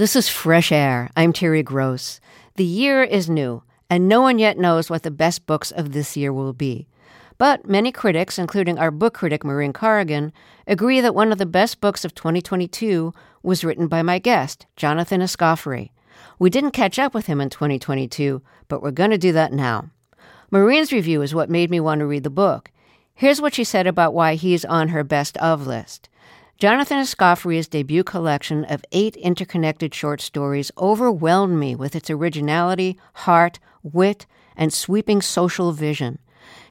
This is Fresh Air. I'm Terry Gross. The year is new, and no one yet knows what the best books of this year will be. But many critics, including our book critic Maureen Corrigan, agree that one of the best books of 2022 was written by my guest, Jonathan Escoffery. We didn't catch up with him in 2022, but we're going to do that now. Maureen's review is what made me want to read the book. Here's what she said about why he's on her best of list. Jonathan Escoffery's debut collection of eight interconnected short stories overwhelmed me with its originality, heart, wit, and sweeping social vision.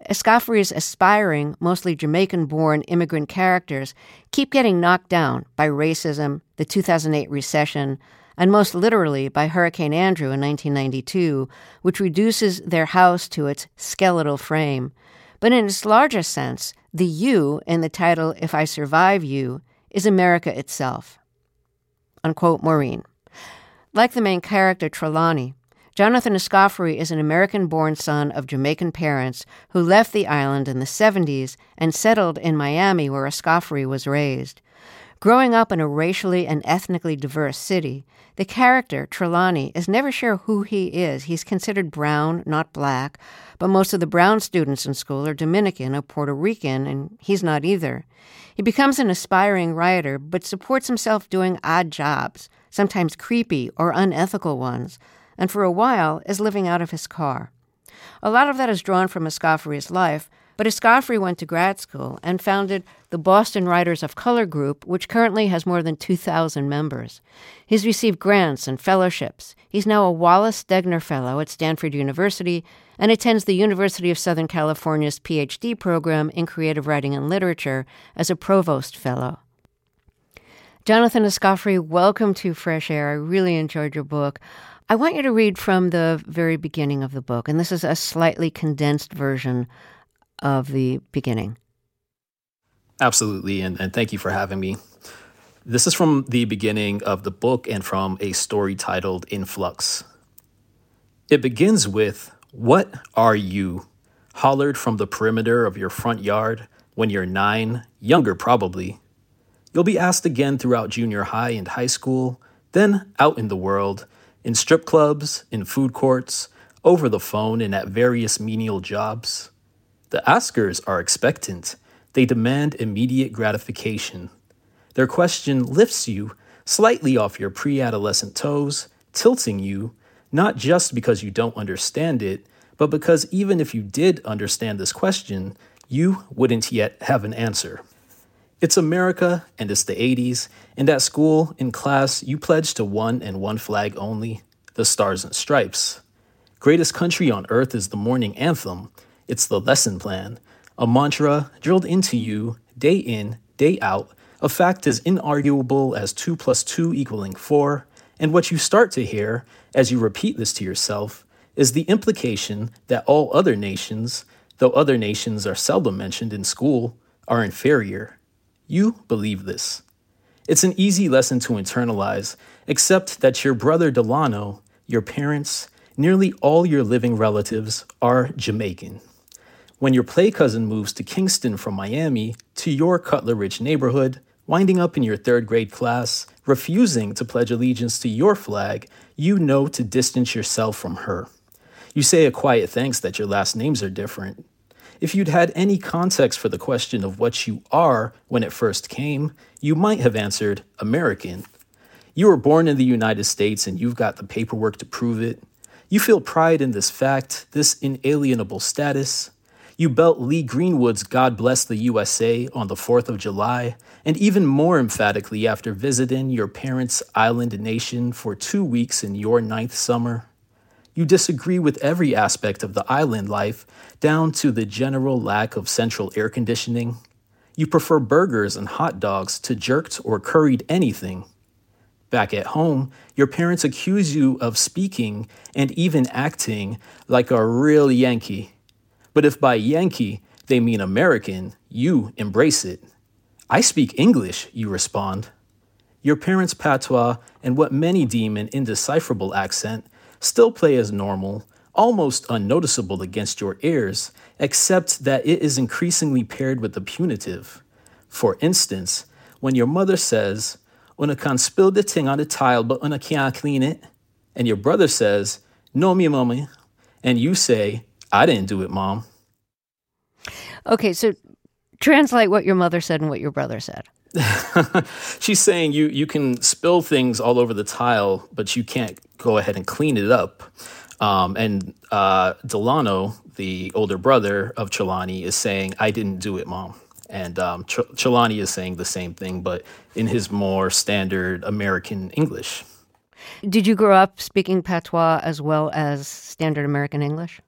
Escoffery's aspiring, mostly Jamaican born immigrant characters keep getting knocked down by racism, the 2008 recession, and most literally by Hurricane Andrew in 1992, which reduces their house to its skeletal frame. But in its larger sense, the you in the title If I Survive You is America itself. Unquote Maureen. Like the main character, Trelawney, Jonathan Escoffery is an American born son of Jamaican parents who left the island in the 70s and settled in Miami, where Escoffery was raised. Growing up in a racially and ethnically diverse city, the character, Trelawney, is never sure who he is. He's considered brown, not black, but most of the brown students in school are Dominican or Puerto Rican, and he's not either. He becomes an aspiring writer, but supports himself doing odd jobs, sometimes creepy or unethical ones, and for a while is living out of his car. A lot of that is drawn from Escoffery's life, but Escoffery went to grad school and founded the Boston Writers of Color Group, which currently has more than 2,000 members. He's received grants and fellowships. He's now a Wallace Stegner Fellow at Stanford University and attends the University of Southern California's PhD program in creative writing and literature as a provost fellow. Jonathan Escoffery, welcome to Fresh Air. I really enjoyed your book. I want you to read from the very beginning of the book, and this is a slightly condensed version of the beginning. Absolutely, and, and thank you for having me. This is from the beginning of the book and from a story titled Influx. It begins with What are you? hollered from the perimeter of your front yard when you're nine, younger probably. You'll be asked again throughout junior high and high school, then out in the world, in strip clubs, in food courts, over the phone, and at various menial jobs. The askers are expectant. They demand immediate gratification. Their question lifts you slightly off your pre adolescent toes, tilting you, not just because you don't understand it, but because even if you did understand this question, you wouldn't yet have an answer. It's America and it's the 80s, and at school, in class, you pledge to one and one flag only the Stars and Stripes. Greatest country on earth is the morning anthem, it's the lesson plan, a mantra drilled into you day in, day out, a fact as inarguable as 2 plus 2 equaling 4, and what you start to hear as you repeat this to yourself is the implication that all other nations, though other nations are seldom mentioned in school, are inferior. You believe this. It's an easy lesson to internalize, except that your brother Delano, your parents, nearly all your living relatives are Jamaican. When your play cousin moves to Kingston from Miami to your Cutler Ridge neighborhood, winding up in your third grade class, refusing to pledge allegiance to your flag, you know to distance yourself from her. You say a quiet thanks that your last names are different. If you'd had any context for the question of what you are when it first came, you might have answered American. You were born in the United States and you've got the paperwork to prove it. You feel pride in this fact, this inalienable status. You belt Lee Greenwood's God Bless the USA on the 4th of July, and even more emphatically after visiting your parents' island nation for two weeks in your ninth summer. You disagree with every aspect of the island life, down to the general lack of central air conditioning. You prefer burgers and hot dogs to jerked or curried anything. Back at home, your parents accuse you of speaking and even acting like a real Yankee. But if by Yankee they mean American, you embrace it. I speak English, you respond. Your parents' patois and what many deem an indecipherable accent still play as normal, almost unnoticeable against your ears, except that it is increasingly paired with the punitive. For instance, when your mother says, I can spill the thing on the tile, but I can't clean it, and your brother says, No, me, mommy, and you say, I didn't do it, mom. Okay, so translate what your mother said and what your brother said. She's saying you you can spill things all over the tile, but you can't go ahead and clean it up. Um, and uh, Delano, the older brother of Trelawney, is saying, "I didn't do it, mom." And um, Ch- Trelawney is saying the same thing, but in his more standard American English. Did you grow up speaking patois as well as standard American English?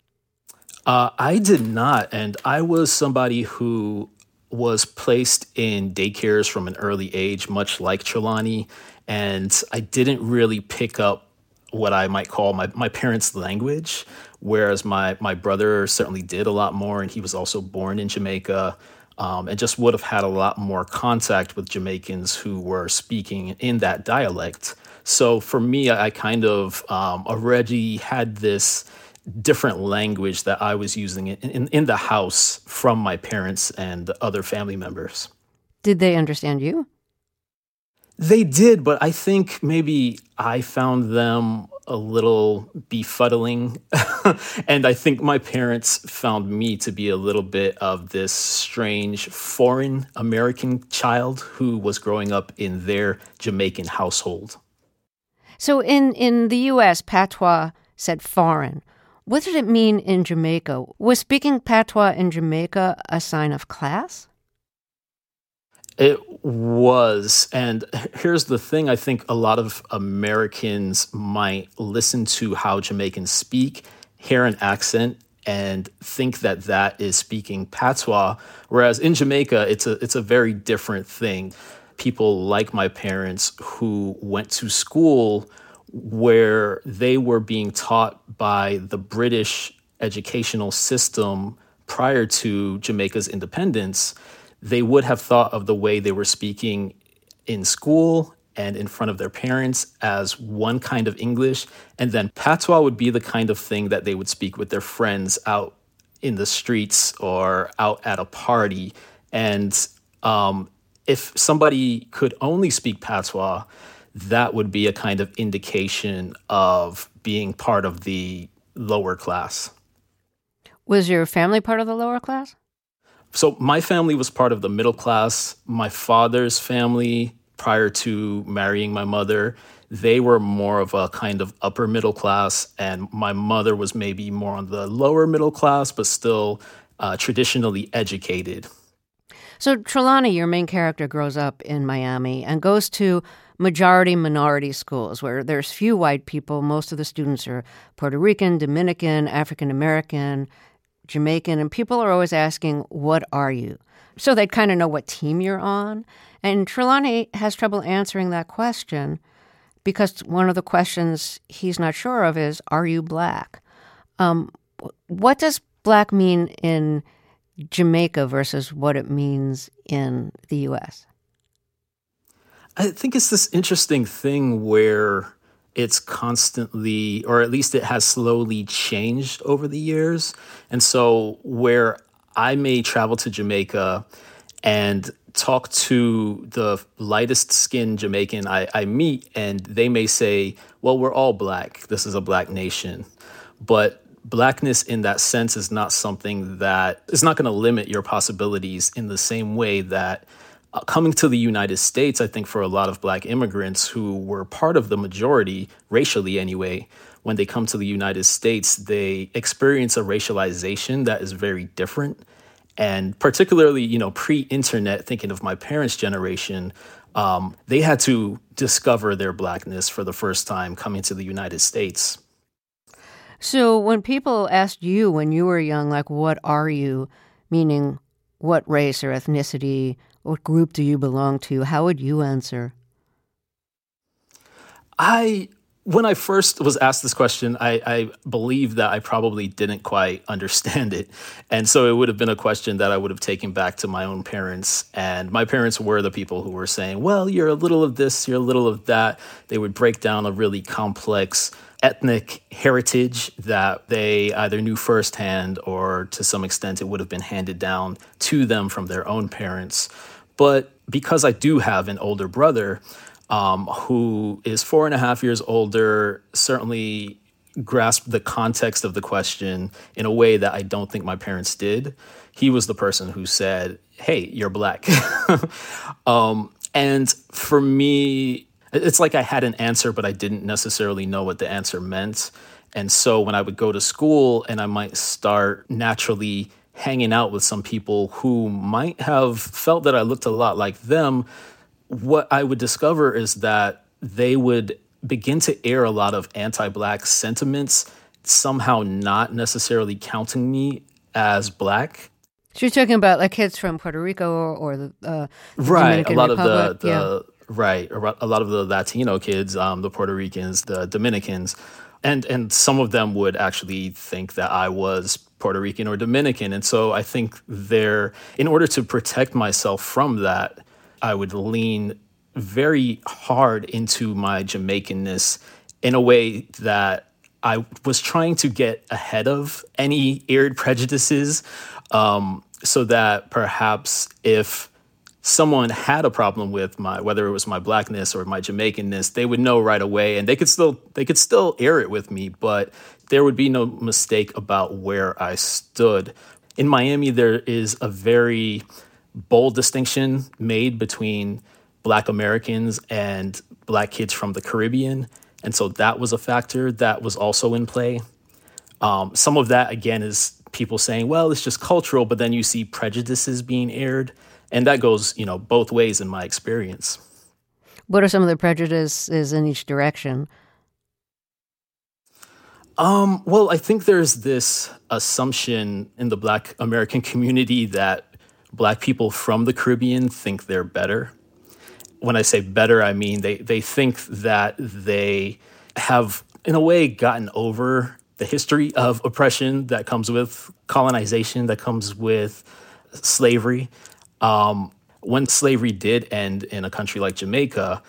Uh, I did not, and I was somebody who was placed in daycares from an early age, much like Trelawney, and I didn't really pick up what I might call my, my parents' language, whereas my, my brother certainly did a lot more, and he was also born in Jamaica. Um, and just would have had a lot more contact with Jamaicans who were speaking in that dialect. So for me, I kind of um, already had this different language that I was using in, in, in the house from my parents and other family members. Did they understand you? They did, but I think maybe I found them a little befuddling. and I think my parents found me to be a little bit of this strange foreign American child who was growing up in their Jamaican household. So in, in the US, patois said foreign. What did it mean in Jamaica? Was speaking patois in Jamaica a sign of class? It was. And here's the thing I think a lot of Americans might listen to how Jamaicans speak, hear an accent, and think that that is speaking patois. Whereas in Jamaica, it's a, it's a very different thing. People like my parents who went to school where they were being taught by the British educational system prior to Jamaica's independence they would have thought of the way they were speaking in school and in front of their parents as one kind of English. And then patois would be the kind of thing that they would speak with their friends out in the streets or out at a party. And um, if somebody could only speak patois, that would be a kind of indication of being part of the lower class. Was your family part of the lower class? So my family was part of the middle class. My father's family, prior to marrying my mother, they were more of a kind of upper middle class, and my mother was maybe more on the lower middle class, but still uh, traditionally educated. So Trelawney, your main character, grows up in Miami and goes to majority minority schools where there's few white people. Most of the students are Puerto Rican, Dominican, African American, Jamaican, and people are always asking, What are you? So they'd kind of know what team you're on. And Trelawney has trouble answering that question because one of the questions he's not sure of is, Are you black? Um, what does black mean in Jamaica versus what it means in the US? I think it's this interesting thing where it's constantly, or at least it has slowly changed over the years. And so, where I may travel to Jamaica and talk to the lightest skinned Jamaican I, I meet, and they may say, Well, we're all black. This is a black nation. But blackness in that sense is not something that is not going to limit your possibilities in the same way that coming to the United States, I think for a lot of black immigrants who were part of the majority, racially anyway, when they come to the United States, they experience a racialization that is very different. And particularly, you know, pre internet, thinking of my parents' generation, um, they had to discover their blackness for the first time coming to the United States. So, when people asked you when you were young, like, what are you, meaning what race or ethnicity what group do you belong to? How would you answer? I when I first was asked this question, I, I believe that I probably didn't quite understand it. And so it would have been a question that I would have taken back to my own parents. And my parents were the people who were saying, well, you're a little of this, you're a little of that. They would break down a really complex ethnic heritage that they either knew firsthand or to some extent it would have been handed down to them from their own parents. But because I do have an older brother, um, who is four and a half years older, certainly grasped the context of the question in a way that I don't think my parents did. He was the person who said, Hey, you're black. um, and for me, it's like I had an answer, but I didn't necessarily know what the answer meant. And so when I would go to school and I might start naturally hanging out with some people who might have felt that I looked a lot like them, what I would discover is that they would begin to air a lot of anti black sentiments, somehow not necessarily counting me as black. So you're talking about like kids from Puerto Rico or, or the, uh, right, Dominican a lot Republic. of the, the yeah. right, a lot of the Latino kids, um, the Puerto Ricans, the Dominicans, and and some of them would actually think that I was Puerto Rican or Dominican, and so I think there, in order to protect myself from that, I would lean very hard into my Jamaicanness in a way that I was trying to get ahead of any aired prejudices, um, so that perhaps if someone had a problem with my whether it was my blackness or my Jamaicanness, they would know right away, and they could still they could still air it with me, but there would be no mistake about where I stood. In Miami, there is a very bold distinction made between Black Americans and Black kids from the Caribbean, and so that was a factor that was also in play. Um, some of that again is people saying, "Well, it's just cultural," but then you see prejudices being aired and that goes you know both ways in my experience what are some of the prejudices in each direction um, well i think there's this assumption in the black american community that black people from the caribbean think they're better. When i say better i mean they, they think that they have in a way gotten over the history of oppression that comes with colonization that comes with slavery. Um, when slavery did end in a country like Jamaica,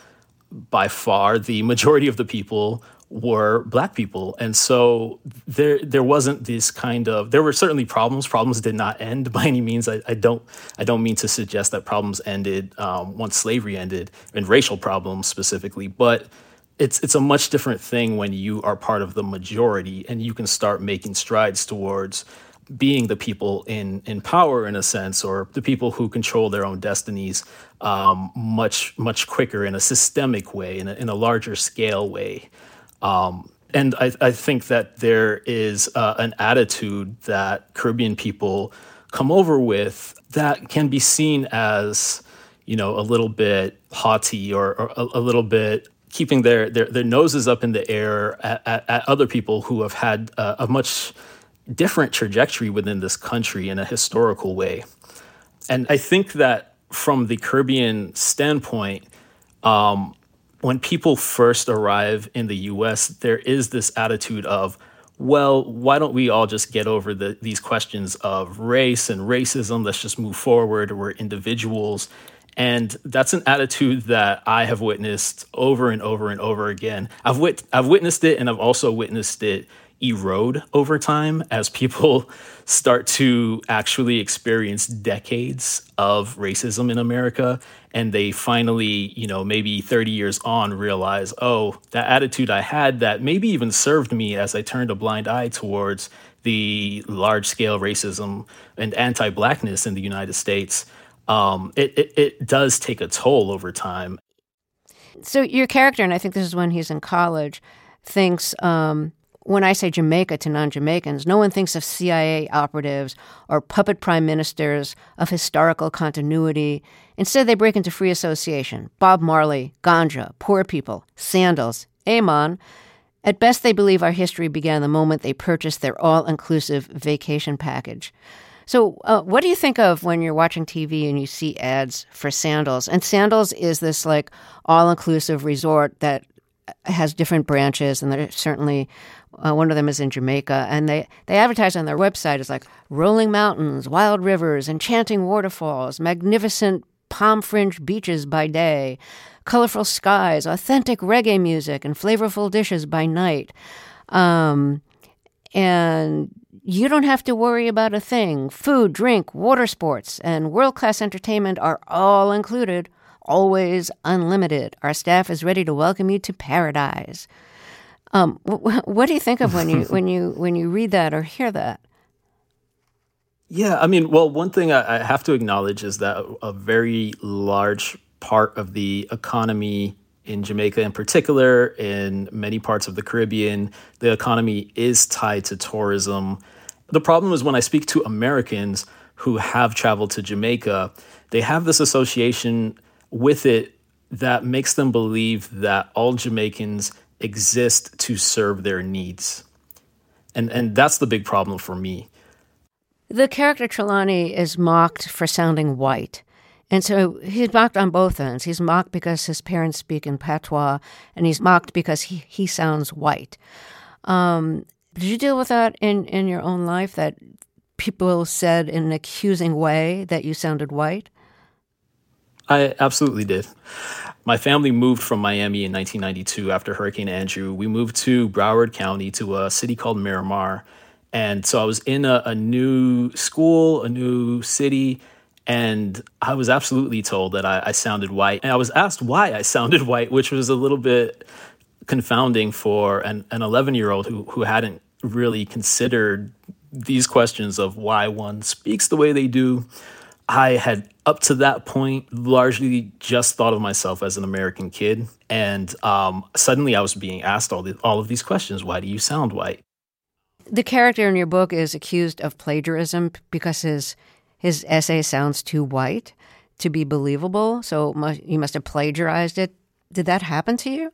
by far the majority of the people were black people. And so there there wasn't this kind of there were certainly problems. Problems did not end by any means. I, I don't i don't mean to suggest that problems ended um, once slavery ended and racial problems specifically but it's it's a much different thing when you are part of the majority and you can start making strides towards being the people in in power in a sense, or the people who control their own destinies um, much much quicker in a systemic way, in a, in a larger scale way. Um, and I, I, think that there is uh, an attitude that Caribbean people come over with that can be seen as, you know, a little bit haughty or, or a, a, little bit keeping their, their, their noses up in the air at, at, at other people who have had uh, a much different trajectory within this country in a historical way. And I think that from the Caribbean standpoint, um, when people first arrive in the US, there is this attitude of, well, why don't we all just get over the, these questions of race and racism? Let's just move forward. We're individuals. And that's an attitude that I have witnessed over and over and over again. I've, wit- I've witnessed it and I've also witnessed it erode over time as people start to actually experience decades of racism in America and they finally, you know, maybe 30 years on realize, oh, that attitude I had that maybe even served me as I turned a blind eye towards the large scale racism and anti blackness in the United States. Um, it, it, it does take a toll over time. So, your character, and I think this is when he's in college, thinks um, when I say Jamaica to non Jamaicans, no one thinks of CIA operatives or puppet prime ministers of historical continuity. Instead, they break into free association Bob Marley, Ganja, poor people, sandals, Amon. At best, they believe our history began the moment they purchased their all inclusive vacation package. So, uh, what do you think of when you're watching TV and you see ads for Sandals? And Sandals is this like all inclusive resort that has different branches, and there's certainly uh, one of them is in Jamaica, and they, they advertise on their website as like rolling mountains, wild rivers, enchanting waterfalls, magnificent palm fringed beaches by day, colorful skies, authentic reggae music, and flavorful dishes by night. Um, and you don't have to worry about a thing. Food, drink, water sports, and world class entertainment are all included, always unlimited. Our staff is ready to welcome you to paradise. Um, what do you think of when you when you when you read that or hear that? Yeah, I mean, well, one thing I, I have to acknowledge is that a very large part of the economy in Jamaica, in particular, in many parts of the Caribbean, the economy is tied to tourism. The problem is when I speak to Americans who have traveled to Jamaica, they have this association with it that makes them believe that all Jamaicans exist to serve their needs. And and that's the big problem for me. The character Trelawney is mocked for sounding white. And so he's mocked on both ends. He's mocked because his parents speak in patois, and he's mocked because he, he sounds white. Um, did you deal with that in, in your own life that people said in an accusing way that you sounded white? I absolutely did. My family moved from Miami in 1992 after Hurricane Andrew. We moved to Broward County to a city called Miramar. And so I was in a, a new school, a new city, and I was absolutely told that I, I, sounded white. And I was asked why I sounded white, which was a little bit confounding for an, an 11 year old who, who hadn't really considered these questions of why one speaks the way they do. I had, up to that point, largely just thought of myself as an American kid. And um, suddenly I was being asked all, the, all of these questions why do you sound white? The character in your book is accused of plagiarism because his his essay sounds too white to be believable. So you must have plagiarized it. Did that happen to you?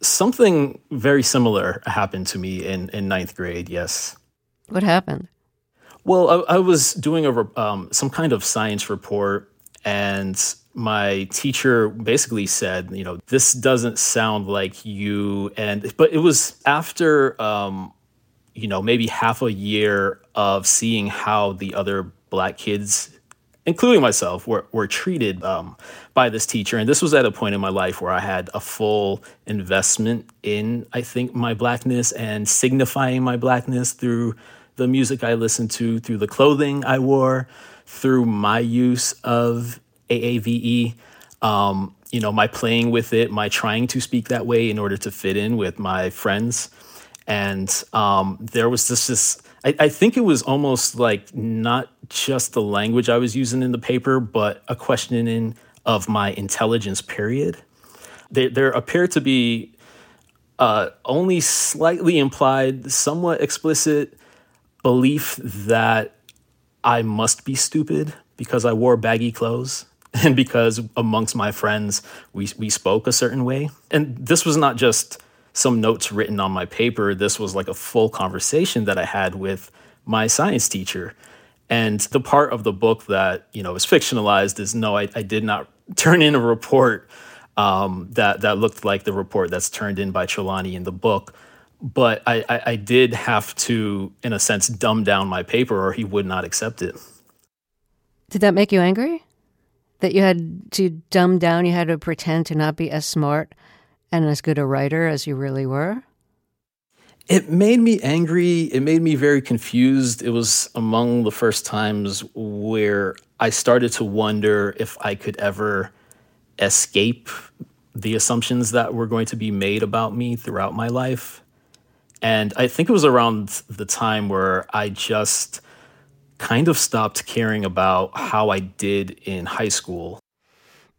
Something very similar happened to me in, in ninth grade, yes. What happened? Well, I, I was doing a um, some kind of science report, and my teacher basically said, you know, this doesn't sound like you. And but it was after um, you know, maybe half a year of seeing how the other black kids, including myself, were, were treated um, by this teacher. And this was at a point in my life where I had a full investment in, I think, my blackness and signifying my blackness through the music I listened to, through the clothing I wore, through my use of AAVE. Um, you know, my playing with it, my trying to speak that way in order to fit in with my friends and um, there was this this I, I, think it was almost like not just the language I was using in the paper, but a questioning of my intelligence. Period. There, there appeared to be uh, only slightly implied, somewhat explicit belief that I must be stupid because I wore baggy clothes and because amongst my friends we we spoke a certain way. And this was not just some notes written on my paper. This was like a full conversation that I had with my science teacher. And the part of the book that you know is fictionalized is no, I, I did not turn in a report um, that that looked like the report that's turned in by Trelawney in the book. But I, I, I did have to, in a sense, dumb down my paper, or he would not accept it. Did that make you angry? That you had to dumb down, you had to pretend to not be as smart and as good a writer as you really were? It made me angry. It made me very confused. It was among the first times where I started to wonder if I could ever escape the assumptions that were going to be made about me throughout my life. And I think it was around the time where I just kind of stopped caring about how I did in high school.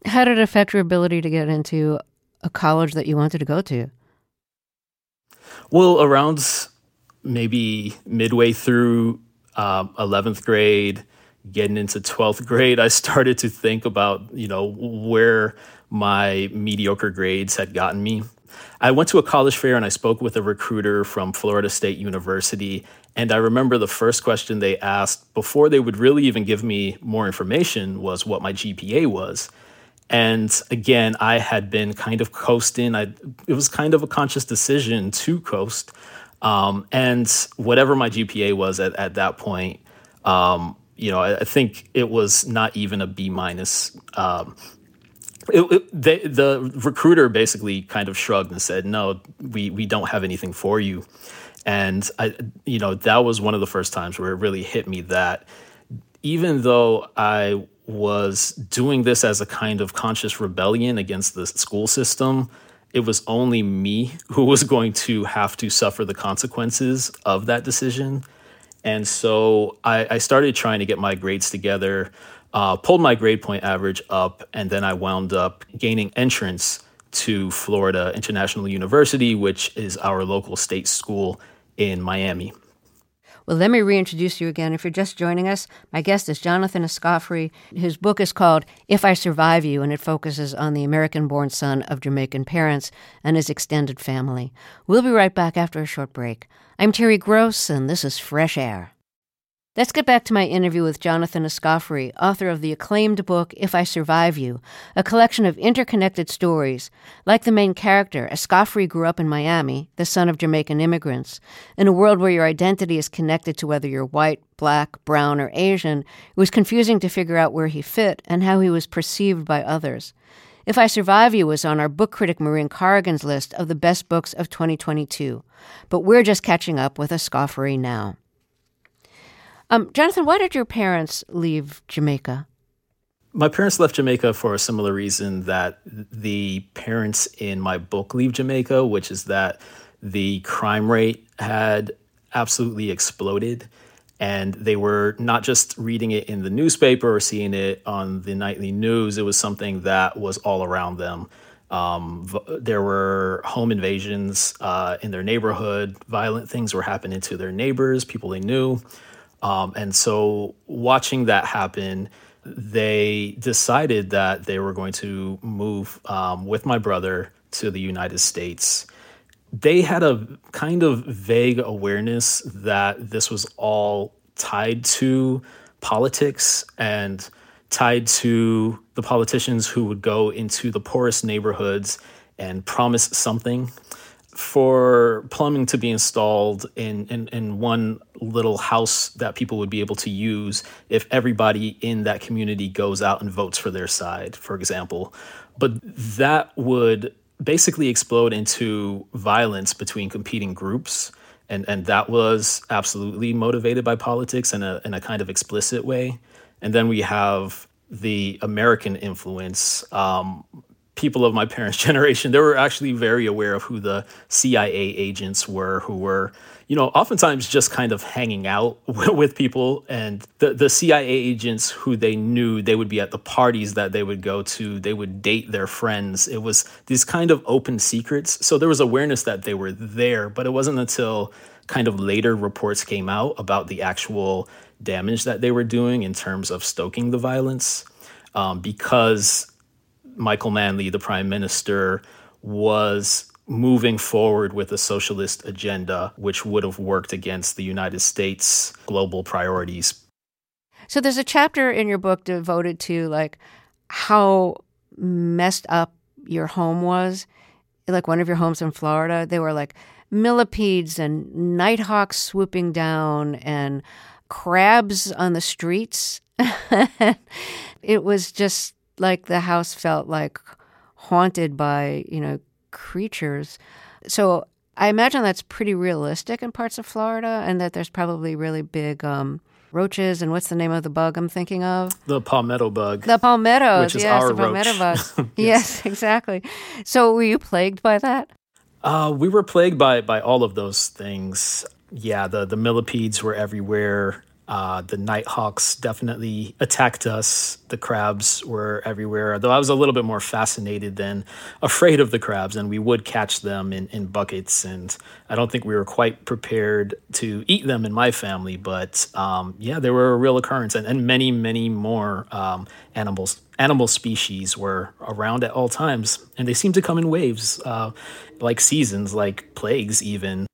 How did it affect your ability to get into a college that you wanted to go to? Well, around maybe midway through um, 11th grade, getting into 12th grade, I started to think about, you know, where my mediocre grades had gotten me. I went to a college fair and I spoke with a recruiter from Florida State University. And I remember the first question they asked before they would really even give me more information was what my GPA was. And again, I had been kind of coasting. I, it was kind of a conscious decision to coast. Um, and whatever my GPA was at, at that point, um, you know, I, I, think it was not even a B minus. Um, it, it, they, the recruiter basically kind of shrugged and said, "No, we we don't have anything for you." And I, you know, that was one of the first times where it really hit me that even though I was doing this as a kind of conscious rebellion against the school system. It was only me who was going to have to suffer the consequences of that decision. And so I, I started trying to get my grades together, uh, pulled my grade point average up, and then I wound up gaining entrance to Florida International University, which is our local state school in Miami. Well, let me reintroduce you again. If you're just joining us, my guest is Jonathan Escoffery. His book is called If I Survive You, and it focuses on the American born son of Jamaican parents and his extended family. We'll be right back after a short break. I'm Terry Gross, and this is Fresh Air. Let's get back to my interview with Jonathan Escoffery, author of the acclaimed book If I Survive You, a collection of interconnected stories. Like the main character, Escoffery grew up in Miami, the son of Jamaican immigrants. In a world where your identity is connected to whether you're white, black, brown, or Asian, it was confusing to figure out where he fit and how he was perceived by others. If I Survive You was on our book critic Maureen Corrigan's list of the best books of 2022. But we're just catching up with Escoffery now. Um, Jonathan, why did your parents leave Jamaica? My parents left Jamaica for a similar reason that the parents in my book leave Jamaica, which is that the crime rate had absolutely exploded. And they were not just reading it in the newspaper or seeing it on the nightly news, it was something that was all around them. Um, there were home invasions uh, in their neighborhood, violent things were happening to their neighbors, people they knew. Um, and so watching that happen, they decided that they were going to move um, with my brother to the United States. They had a kind of vague awareness that this was all tied to politics and tied to the politicians who would go into the poorest neighborhoods and promise something for plumbing to be installed in, in, in one little house that people would be able to use if everybody in that community goes out and votes for their side, for example. But that would basically explode into violence between competing groups. And, and that was absolutely motivated by politics in a, in a kind of explicit way. And then we have the American influence um, people of my parents' generation, they were actually very aware of who the CIA agents were, who were, you know, oftentimes just kind of hanging out with people. And the, the CIA agents who they knew, they would be at the parties that they would go to, they would date their friends. It was these kind of open secrets. So there was awareness that they were there, but it wasn't until kind of later reports came out about the actual damage that they were doing in terms of stoking the violence. Um, because Michael Manley, the prime minister, was moving forward with a socialist agenda, which would have worked against the United States' global priorities. So there's a chapter in your book devoted to like how messed up your home was. Like one of your homes in Florida, they were like millipedes and nighthawks swooping down and crabs on the streets. it was just like the house felt like haunted by, you know, creatures. So I imagine that's pretty realistic in parts of Florida and that there's probably really big um, roaches and what's the name of the bug I'm thinking of? The palmetto bug. The palmettos, which is yes, our the palmetto roach. bugs. yes. yes, exactly. So were you plagued by that? Uh, we were plagued by by all of those things. Yeah, the the millipedes were everywhere. Uh, the nighthawks definitely attacked us. The crabs were everywhere, though I was a little bit more fascinated than afraid of the crabs, and we would catch them in, in buckets. And I don't think we were quite prepared to eat them in my family, but um, yeah, they were a real occurrence, and, and many, many more um, animals. Animal species were around at all times, and they seem to come in waves, uh, like seasons, like plagues, even.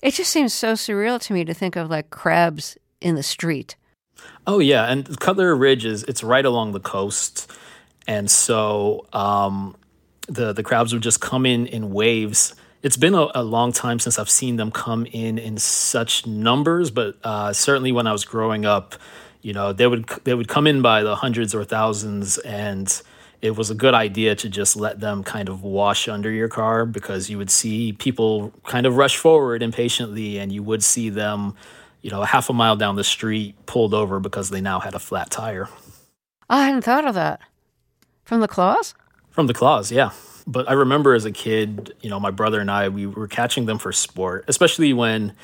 It just seems so surreal to me to think of like crabs in the street. Oh yeah, and Cutler Ridge is it's right along the coast, and so um, the the crabs would just come in in waves. It's been a, a, long time since I've seen them come in in such numbers, but uh, certainly when I was growing up, you know they would they would come in by the hundreds or thousands, and it was a good idea to just let them kind of wash under your car because you would see people kind of rush forward impatiently, and you would see them you know, a half a mile down the street, pulled over because they now had a flat tire. Oh, I hadn't thought of that. From the claws? From the claws, yeah. But I remember as a kid, you know, my brother and I, we were catching them for sport, especially when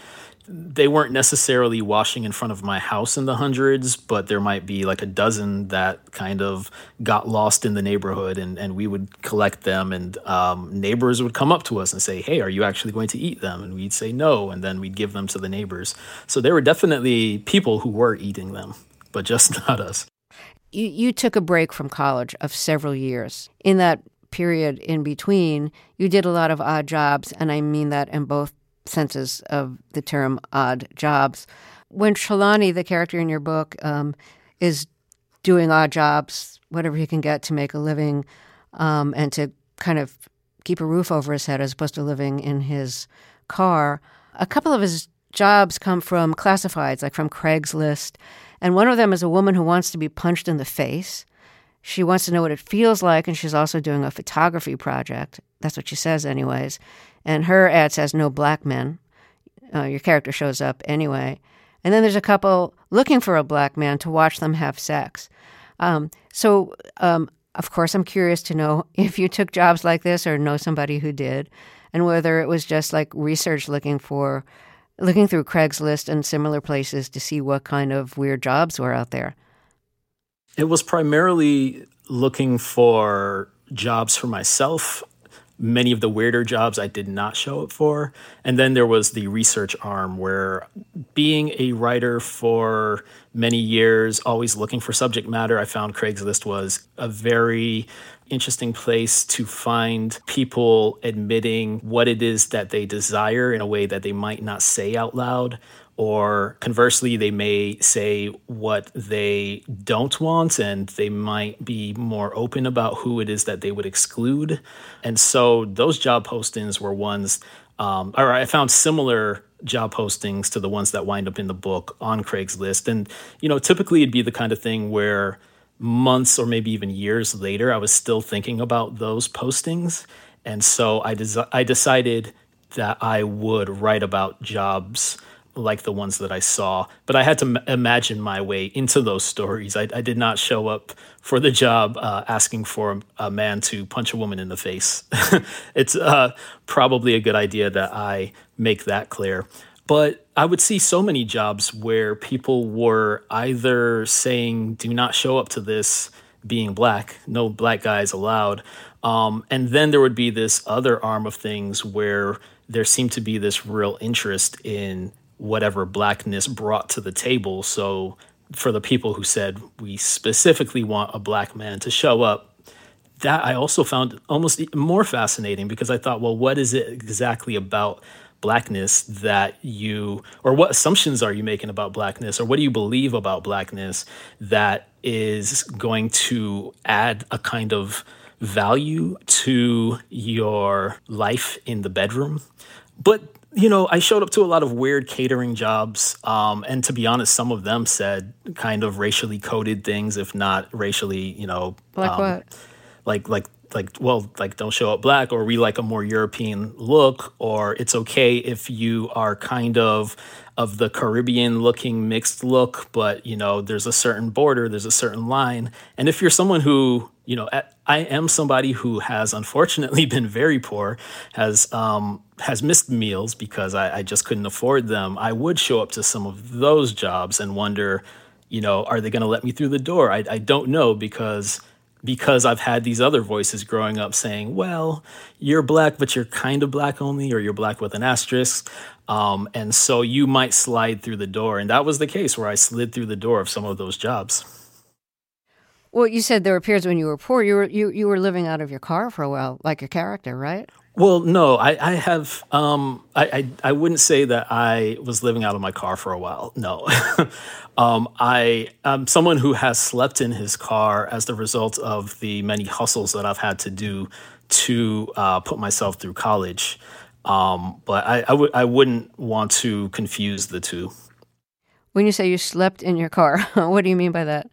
they weren't necessarily washing in front of my house in the hundreds, but there might be like a dozen that kind of got lost in the neighborhood, and, and we would collect them. And um, neighbors would come up to us and say, Hey, are you actually going to eat them? And we'd say no, and then we'd give them to the neighbors. So there were definitely people who were eating them, but just not us. You, you took a break from college of several years. In that period in between, you did a lot of odd jobs, and I mean that in both senses of the term odd jobs. When Trelawney, the character in your book, um, is doing odd jobs, whatever he can get to make a living um, and to kind of keep a roof over his head as opposed to living in his car, a couple of his jobs come from classifieds, like from Craigslist. And one of them is a woman who wants to be punched in the face. She wants to know what it feels like, and she's also doing a photography project. That's what she says, anyways. And her ad says no black men. Uh, your character shows up anyway. And then there's a couple looking for a black man to watch them have sex. Um, so, um, of course, I'm curious to know if you took jobs like this or know somebody who did, and whether it was just like research looking for, looking through Craigslist and similar places to see what kind of weird jobs were out there. It was primarily looking for jobs for myself many of the weirder jobs I did not show up for. And then there was the research arm where being a writer for many years, always looking for subject matter, I found Craigslist was a very interesting place to find people admitting what it is that they desire in a way that they might not say out loud or conversely, they may say what they don't want and they might be more open about who it is that they would exclude. And so those job postings were ones, um, or I found similar job postings to the ones that wind up in the book on Craigslist. And, you know, typically it'd be the kind of thing where months or maybe even years later, I was still thinking about those postings. And so I, des- I decided that I would write about jobs like the ones that I saw, but I had to m- imagine my way into those stories. I, I, did not show up for the job uh, asking for a, man to punch a woman in the face. it's uh, probably a good idea that I make that clear. But I would see so many jobs where people were either saying, do not show up to this being black, no black guys allowed. Um, and then there would be this other arm of things where there seemed to be this real interest in whatever blackness brought to the table. So for the people who said we specifically want a black man to show up, that I also found almost more fascinating because I thought, well, what is it exactly about blackness that you, or what assumptions are you making about blackness, or what do you believe about blackness that is going to add a kind of value to your life in the bedroom? But you know, I showed up to a lot of weird catering jobs. Um, and to be honest, some of them said kind of racially coded things, if not racially, you know. Like um, what? Like, like, like, well, like, don't show up black, or we like a more European look, or it's okay if you are kind of of the Caribbean looking mixed look, but you know, there's a certain border, there's a certain line. And if you're someone who, you know, I am somebody who has unfortunately been very poor, has um, has missed meals because I, I just couldn't afford them. I would show up to some of those jobs and wonder, you know, are they going to let me through the door? I, I don't know because because I've had these other voices growing up saying, well, you're black, but you're kind of black only, or you're black with an asterisk. Um, and so you might slide through the door. And that was the case where I slid through the door of some of those jobs. Well, you said there were periods when you were poor. You were you, you were living out of your car for a while, like your character, right? Well, no, I, I have. Um, I, I, I wouldn't say that I was living out of my car for a while. No, um, I am someone who has slept in his car as the result of the many hustles that I've had to do to uh, put myself through college. Um, but I, I, w- I wouldn't want to confuse the two. When you say you slept in your car, what do you mean by that?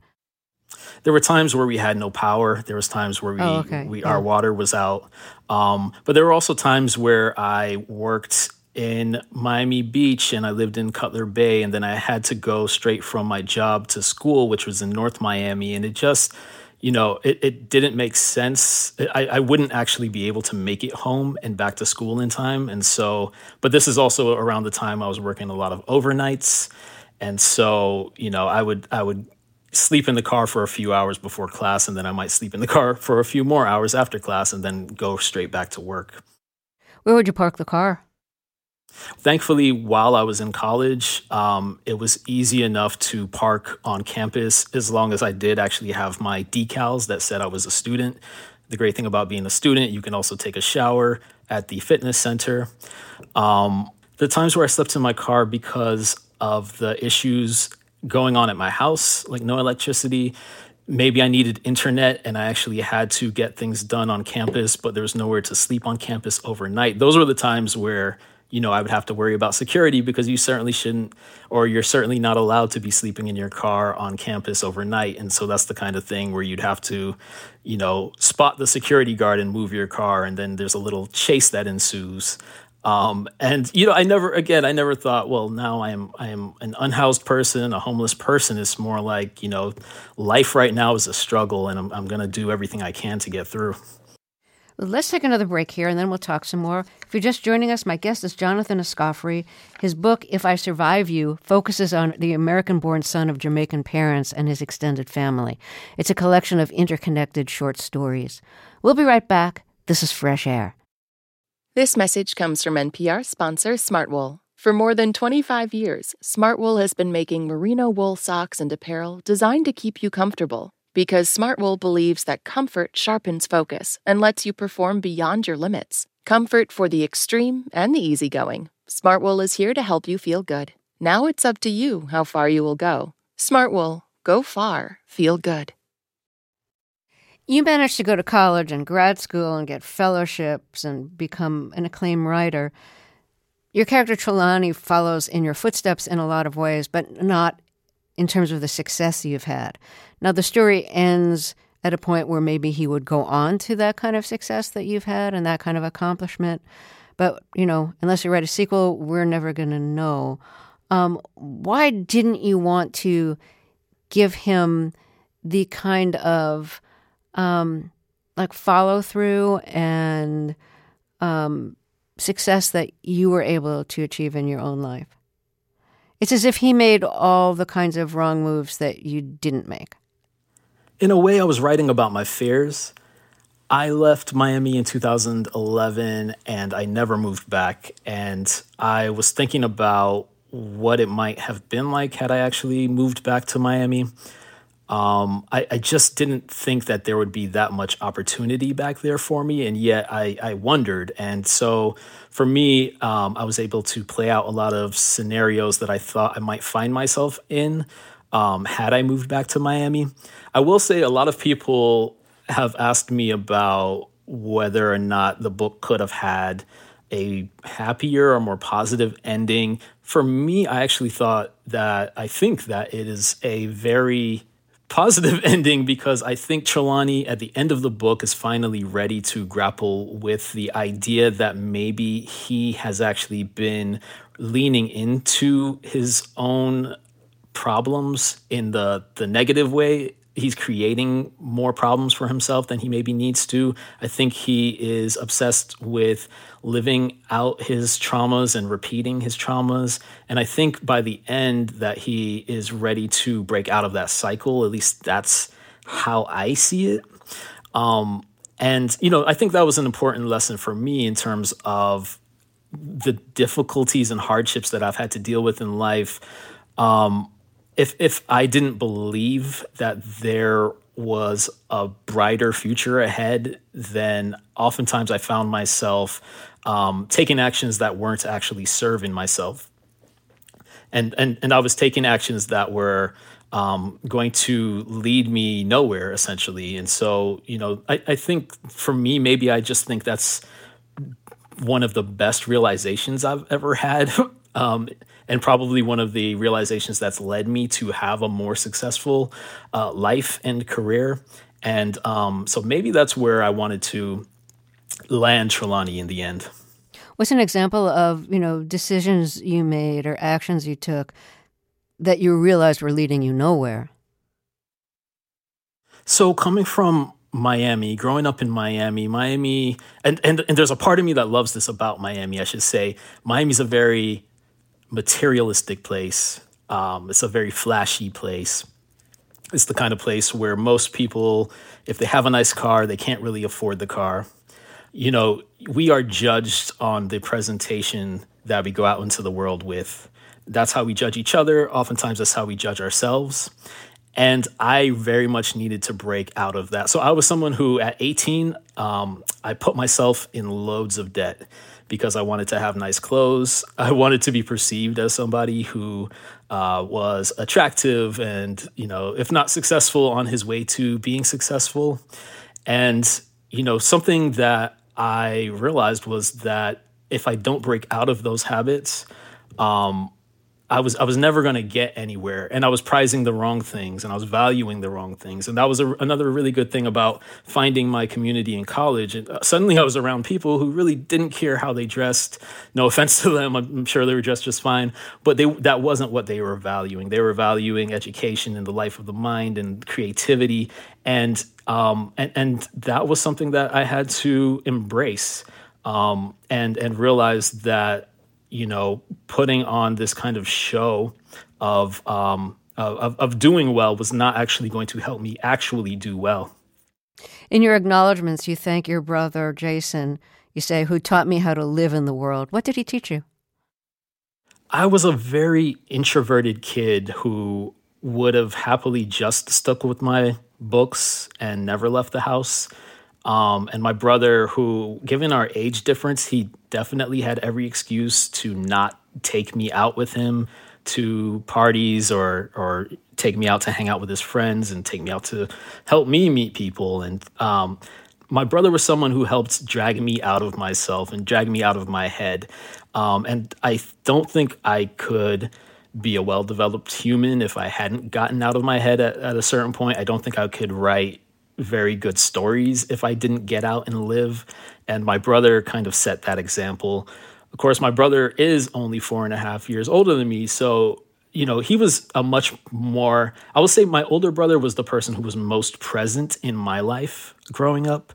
There were times where we had no power. There was times where we, oh, okay. we yeah. our water was out. Um, but there were also times where I worked in Miami Beach and I lived in Cutler Bay. And then I had to go straight from my job to school, which was in North Miami. And it just, you know, it, it didn't make sense. I, I wouldn't actually be able to make it home and back to school in time. And so, but this is also around the time I was working a lot of overnights. And so, you know, I would, I would sleep in the car for a few hours before class, and then I might sleep in the car for a few more hours after class, and then go straight back to work. Where would you park the car? Thankfully, while I was in college, um, it was easy enough to park on campus as long as I did actually have my decals that said I was a student. The great thing about being a student, you can also take a shower at the fitness center. Um, the times where I slept in my car because of the issues going on at my house, like no electricity, maybe I needed internet and I actually had to get things done on campus, but there was nowhere to sleep on campus overnight. Those were the times where you know, I would have to worry about security because you certainly shouldn't, or you're certainly not allowed to be sleeping in your car on campus overnight. And so that's the kind of thing where you'd have to, you know, spot the security guard and move your car. And then there's a little chase that ensues. Um, and you know, I never again, I never thought, well, now I am I am an unhoused person, a homeless person. It's more like you know, life right now is a struggle, and I'm I'm gonna do everything I can to get through. Let's take another break here and then we'll talk some more. If you're just joining us, my guest is Jonathan Escoffery. His book, If I Survive You, focuses on the American born son of Jamaican parents and his extended family. It's a collection of interconnected short stories. We'll be right back. This is Fresh Air. This message comes from NPR sponsor Smartwool. For more than 25 years, Smartwool has been making merino wool socks and apparel designed to keep you comfortable because Smartwool believes that comfort sharpens focus and lets you perform beyond your limits. Comfort for the extreme and the easygoing. Smartwool is here to help you feel good. Now it's up to you how far you will go. Smartwool, go far, feel good. You managed to go to college and grad school and get fellowships and become an acclaimed writer. Your character Trelawney follows in your footsteps in a lot of ways, but not in terms of the success you've had. Now, the story ends at a point where maybe he would go on to that kind of success that you've had and that kind of accomplishment. But, you know, unless you write a sequel, we're never going to know. Um, why didn't you want to give him the kind of um, like follow through and um, success that you were able to achieve in your own life? It's as if he made all the kinds of wrong moves that you didn't make. In a way, I was writing about my fears. I left Miami in 2011 and I never moved back. And I was thinking about what it might have been like had I actually moved back to Miami. Um, I, I, just didn't think that there would be that much opportunity back there for me, and yet I, I wondered. And so, for me, um, I was able to play out a lot of scenarios that I thought I might find myself in um, had I moved back to Miami. I will say a lot of people have asked me about whether or not the book could have had a happier or more positive ending. For me, I actually thought that I think that it is a very positive ending because I think Trelawney at the end of the book is finally ready to grapple with the idea that maybe he has actually been leaning into his own problems in the the negative way he's creating more problems for himself than he maybe needs to. I think he is obsessed with living out his traumas and repeating his traumas. And I think by the end that he is ready to break out of that cycle. At least that's how I see it. Um, and, you know, I think that was an important lesson for me in terms of the difficulties and hardships that I've had to deal with in life. Um, if if I didn't believe that there was a brighter future ahead, then oftentimes I found myself um, taking actions that weren't actually serving myself, and and and I was taking actions that were um, going to lead me nowhere essentially. And so you know, I, I think for me, maybe I just think that's one of the best realizations I've ever had. um, and probably one of the realizations that's led me to have a more successful uh, life and career. And um, so maybe that's where I wanted to land Trelawney in the end. What's an example of, you know, decisions you made or actions you took that you realized were leading you nowhere? So coming from Miami, growing up in Miami, Miami, and, and, and there's a part of me that loves this about Miami, I should say. Miami's a very materialistic place. Um, it's a very flashy place. It's the kind of place where most people, if they have a nice car, they can't really afford the car. You know, we are judged on the presentation that we go out into the world with. That's how we judge each other. Oftentimes, that's how we judge ourselves. And I very much needed to break out of that. So I was someone who, at 18, um, I put myself in loads of debt because I wanted to have nice clothes. I wanted to be perceived as somebody who uh, was attractive and, you know, if not successful, on his way to being successful. And, you know, something that I realized was that if I don't break out of those habits, um, I was I was never going to get anywhere, and I was prizing the wrong things, and I was valuing the wrong things, and that was a, another really good thing about finding my community in college. And uh, suddenly, I was around people who really didn't care how they dressed. No offense to them, I'm sure they were dressed just fine, but they that wasn't what they were valuing. They were valuing education and the life of the mind and creativity, and um, and and that was something that I had to embrace um, and and realize that you know, putting on this kind of show of, um, of, of doing well was not actually going to help me actually do well. In your acknowledgments, you thank your brother, Jason, you say, who taught me how to live in the world. What did he teach you? I was a very introverted kid who would have happily just stuck with my books and never left the house. Um, and my brother, who, given our age difference, he definitely had every excuse to not take me out with him to parties or or take me out to hang out with his friends and take me out to help me meet people. And um, my brother was someone who helped drag me out of myself and drag me out of my head. Um, and I don't think I could be a well developed human if I hadn't gotten out of my head at, at a certain point. I don't think I could write very good stories if I didn't get out and live. And my brother kind of set that example. Of course, my brother is only four and a half years older than me. So, you know, he was a much more, I would say my older brother was the person who was most present in my life growing up.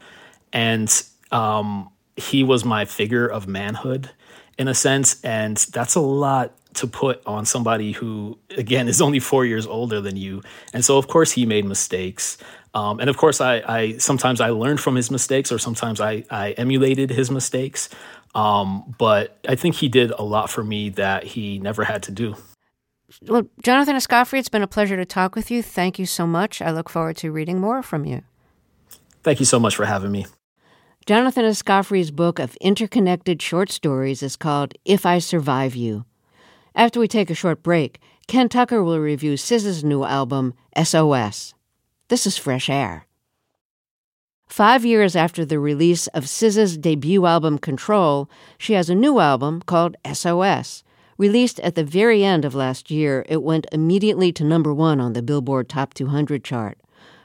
And um, he was my figure of manhood in a sense. And that's a lot to put on somebody who, again, is only four years older than you. And so, of course, he made mistakes. Um, and of course, I, I, sometimes I learned from his mistakes, or sometimes I, I emulated his mistakes. Um, but I think he did a lot for me that he never had to do. Well, Jonathan Escoffery, it's been a pleasure to talk with you. Thank you so much. I look forward to reading more from you. Thank you so much for having me. Jonathan Escoffery's book of interconnected short stories is called If I Survive You. After we take a short break, Ken Tucker will review SZA's new album, SOS. This is fresh air. Five years after the release of SZA's debut album Control, she has a new album called SOS. Released at the very end of last year, it went immediately to number one on the Billboard Top 200 chart.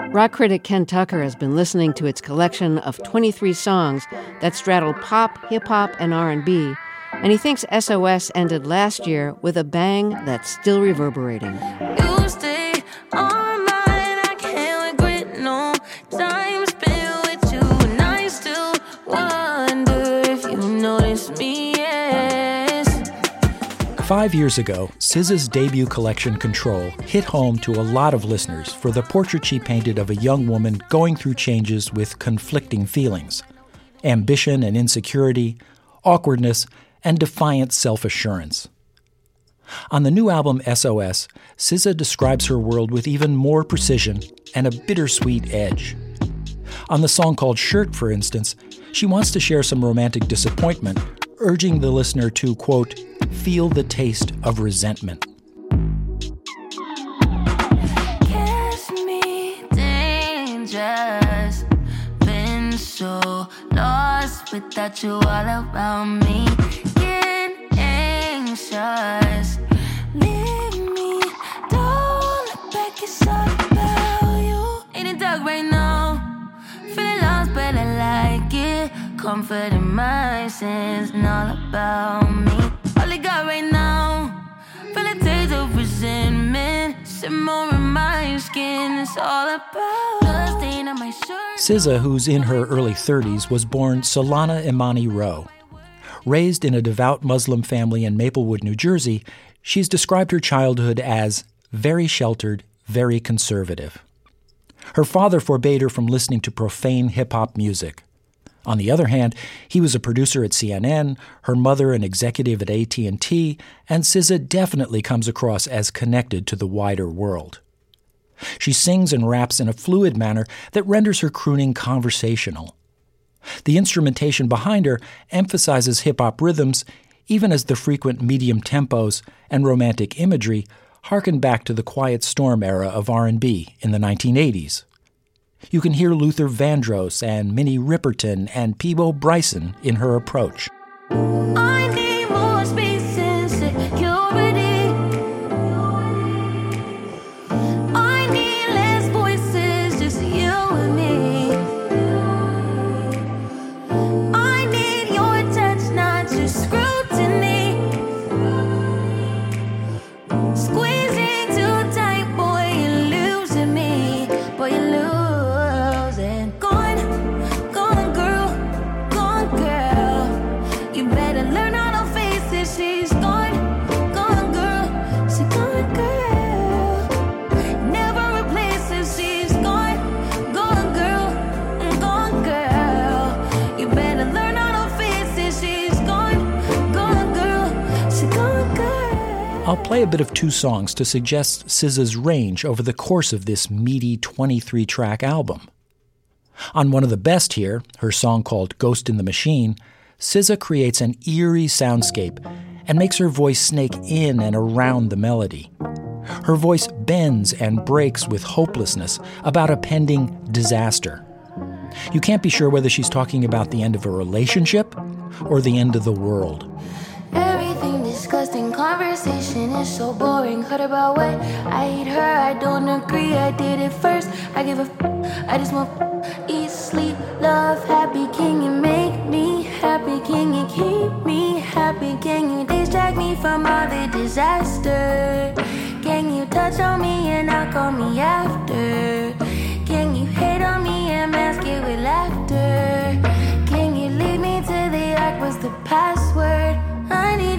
Rock critic Ken Tucker has been listening to its collection of 23 songs that straddle pop, hip hop, and R&B, and he thinks SOS ended last year with a bang that's still reverberating. Five years ago, SZA's debut collection Control hit home to a lot of listeners for the portrait she painted of a young woman going through changes with conflicting feelings ambition and insecurity, awkwardness, and defiant self assurance. On the new album SOS, SZA describes her world with even more precision and a bittersweet edge. On the song called Shirt, for instance, she wants to share some romantic disappointment, urging the listener to, quote, feel the taste of resentment. without you all me. Get anxious. Leave me. Don't look back, it's all Comfort in my license and all about me. All I got right now, feel a taste of resentment. Simmer in my skin, it's all about the on my shirt. SZA, who's in her early 30s, was born Solana Imani Rowe. Raised in a devout Muslim family in Maplewood, New Jersey, she's described her childhood as very sheltered, very conservative. Her father forbade her from listening to profane hip hop music. On the other hand, he was a producer at CNN, her mother an executive at AT&T, and SZA definitely comes across as connected to the wider world. She sings and raps in a fluid manner that renders her crooning conversational. The instrumentation behind her emphasizes hip hop rhythms, even as the frequent medium tempos and romantic imagery harken back to the quiet storm era of R&B in the 1980s. You can hear Luther Vandross and Minnie Riperton and Peabo Bryson in her approach. I'll play a bit of two songs to suggest SZA's range over the course of this meaty 23 track album. On one of the best here, her song called Ghost in the Machine, SZA creates an eerie soundscape and makes her voice snake in and around the melody. Her voice bends and breaks with hopelessness about a pending disaster. You can't be sure whether she's talking about the end of a relationship or the end of the world. Disgusting, conversation is so boring. Heard about what I hate her, I don't agree. I did it first. I give a f- I just want f- eat, sleep, love, happy. Can you make me happy? Can you keep me happy? Can you distract me from all the disaster? Can you touch on me and not call me after? Can you hate on me and mask it with laughter? Can you lead me to the ark? Was the password? I need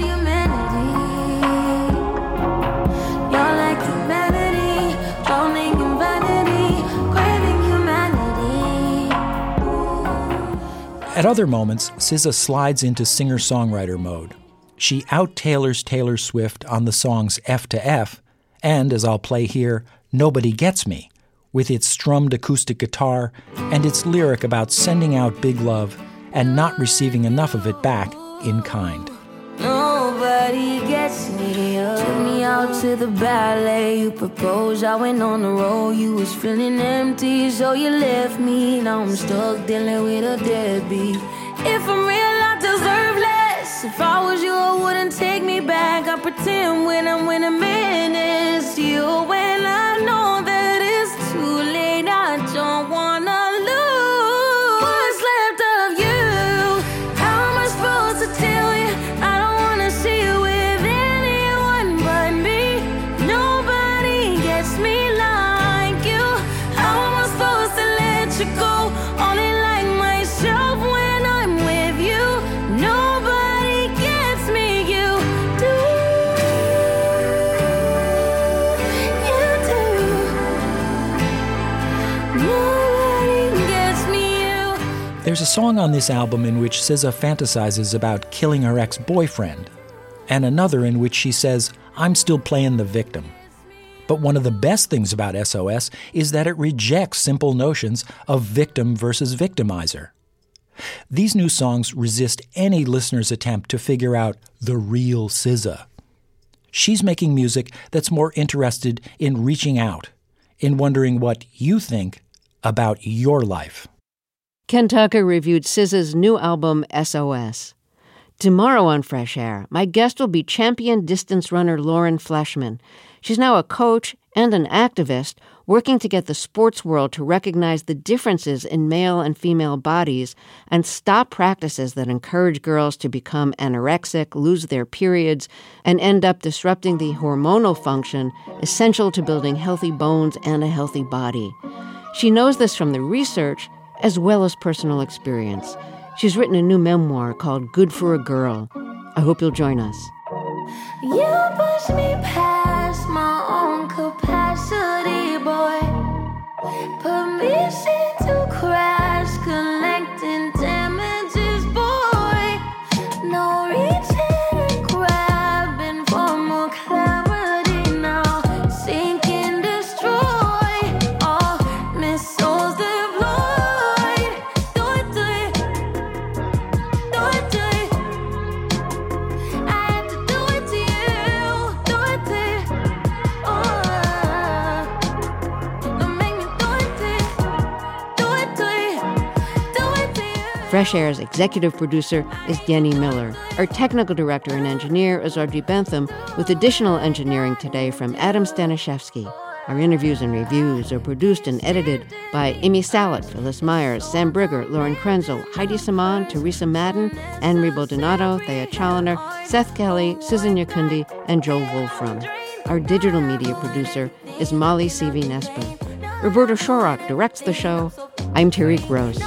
At other moments, SZA slides into singer songwriter mode. She out Taylors Taylor Swift on the songs F to F, and as I'll play here, Nobody Gets Me, with its strummed acoustic guitar and its lyric about sending out big love and not receiving enough of it back in kind. Nobody gets me. You took me out to the ballet. You proposed. I went on the road. You was feeling empty, so you left me. Now I'm stuck dealing with a deadbeat. If I'm real, I deserve less. If I was you, I wouldn't take me back. I pretend when I'm with a song on this album in which SZA fantasizes about killing her ex boyfriend, and another in which she says, I'm still playing the victim. But one of the best things about SOS is that it rejects simple notions of victim versus victimizer. These new songs resist any listener's attempt to figure out the real SZA. She's making music that's more interested in reaching out, in wondering what you think about your life. Ken Tucker reviewed SZA's new album, SOS. Tomorrow on Fresh Air, my guest will be champion distance runner Lauren Fleshman. She's now a coach and an activist working to get the sports world to recognize the differences in male and female bodies and stop practices that encourage girls to become anorexic, lose their periods, and end up disrupting the hormonal function essential to building healthy bones and a healthy body. She knows this from the research as well as personal experience. She's written a new memoir called Good for a Girl. I hope you'll join us. You push me past my own capacity, boy. Permission to crash, Fresh Air's executive producer is Jenny Miller. Our technical director and engineer is Audrey Bentham, with additional engineering today from Adam Staniszewski. Our interviews and reviews are produced and edited by Amy Salit, Phyllis Myers, Sam Briger, Lauren Krenzel, Heidi Saman, Teresa Madden, Anne Baldonado, Thea Chaloner, Seth Kelley, Susan Nyakundi, and Joel Wolfram. Our digital media producer is Molly Seavy-Nesper. Roberta Shorrock directs the show. I'm Terry Gross.